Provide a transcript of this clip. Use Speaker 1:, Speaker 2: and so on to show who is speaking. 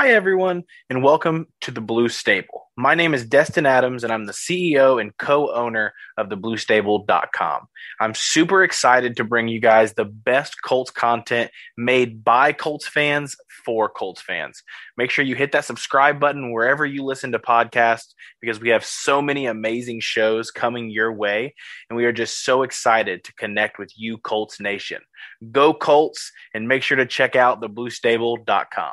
Speaker 1: Hi, everyone, and welcome to the Blue Stable. My name is Destin Adams, and I'm the CEO and co owner of thebluestable.com. I'm super excited to bring you guys the best Colts content made by Colts fans for Colts fans. Make sure you hit that subscribe button wherever you listen to podcasts because we have so many amazing shows coming your way, and we are just so excited to connect with you, Colts Nation. Go Colts, and make sure to check out thebluestable.com.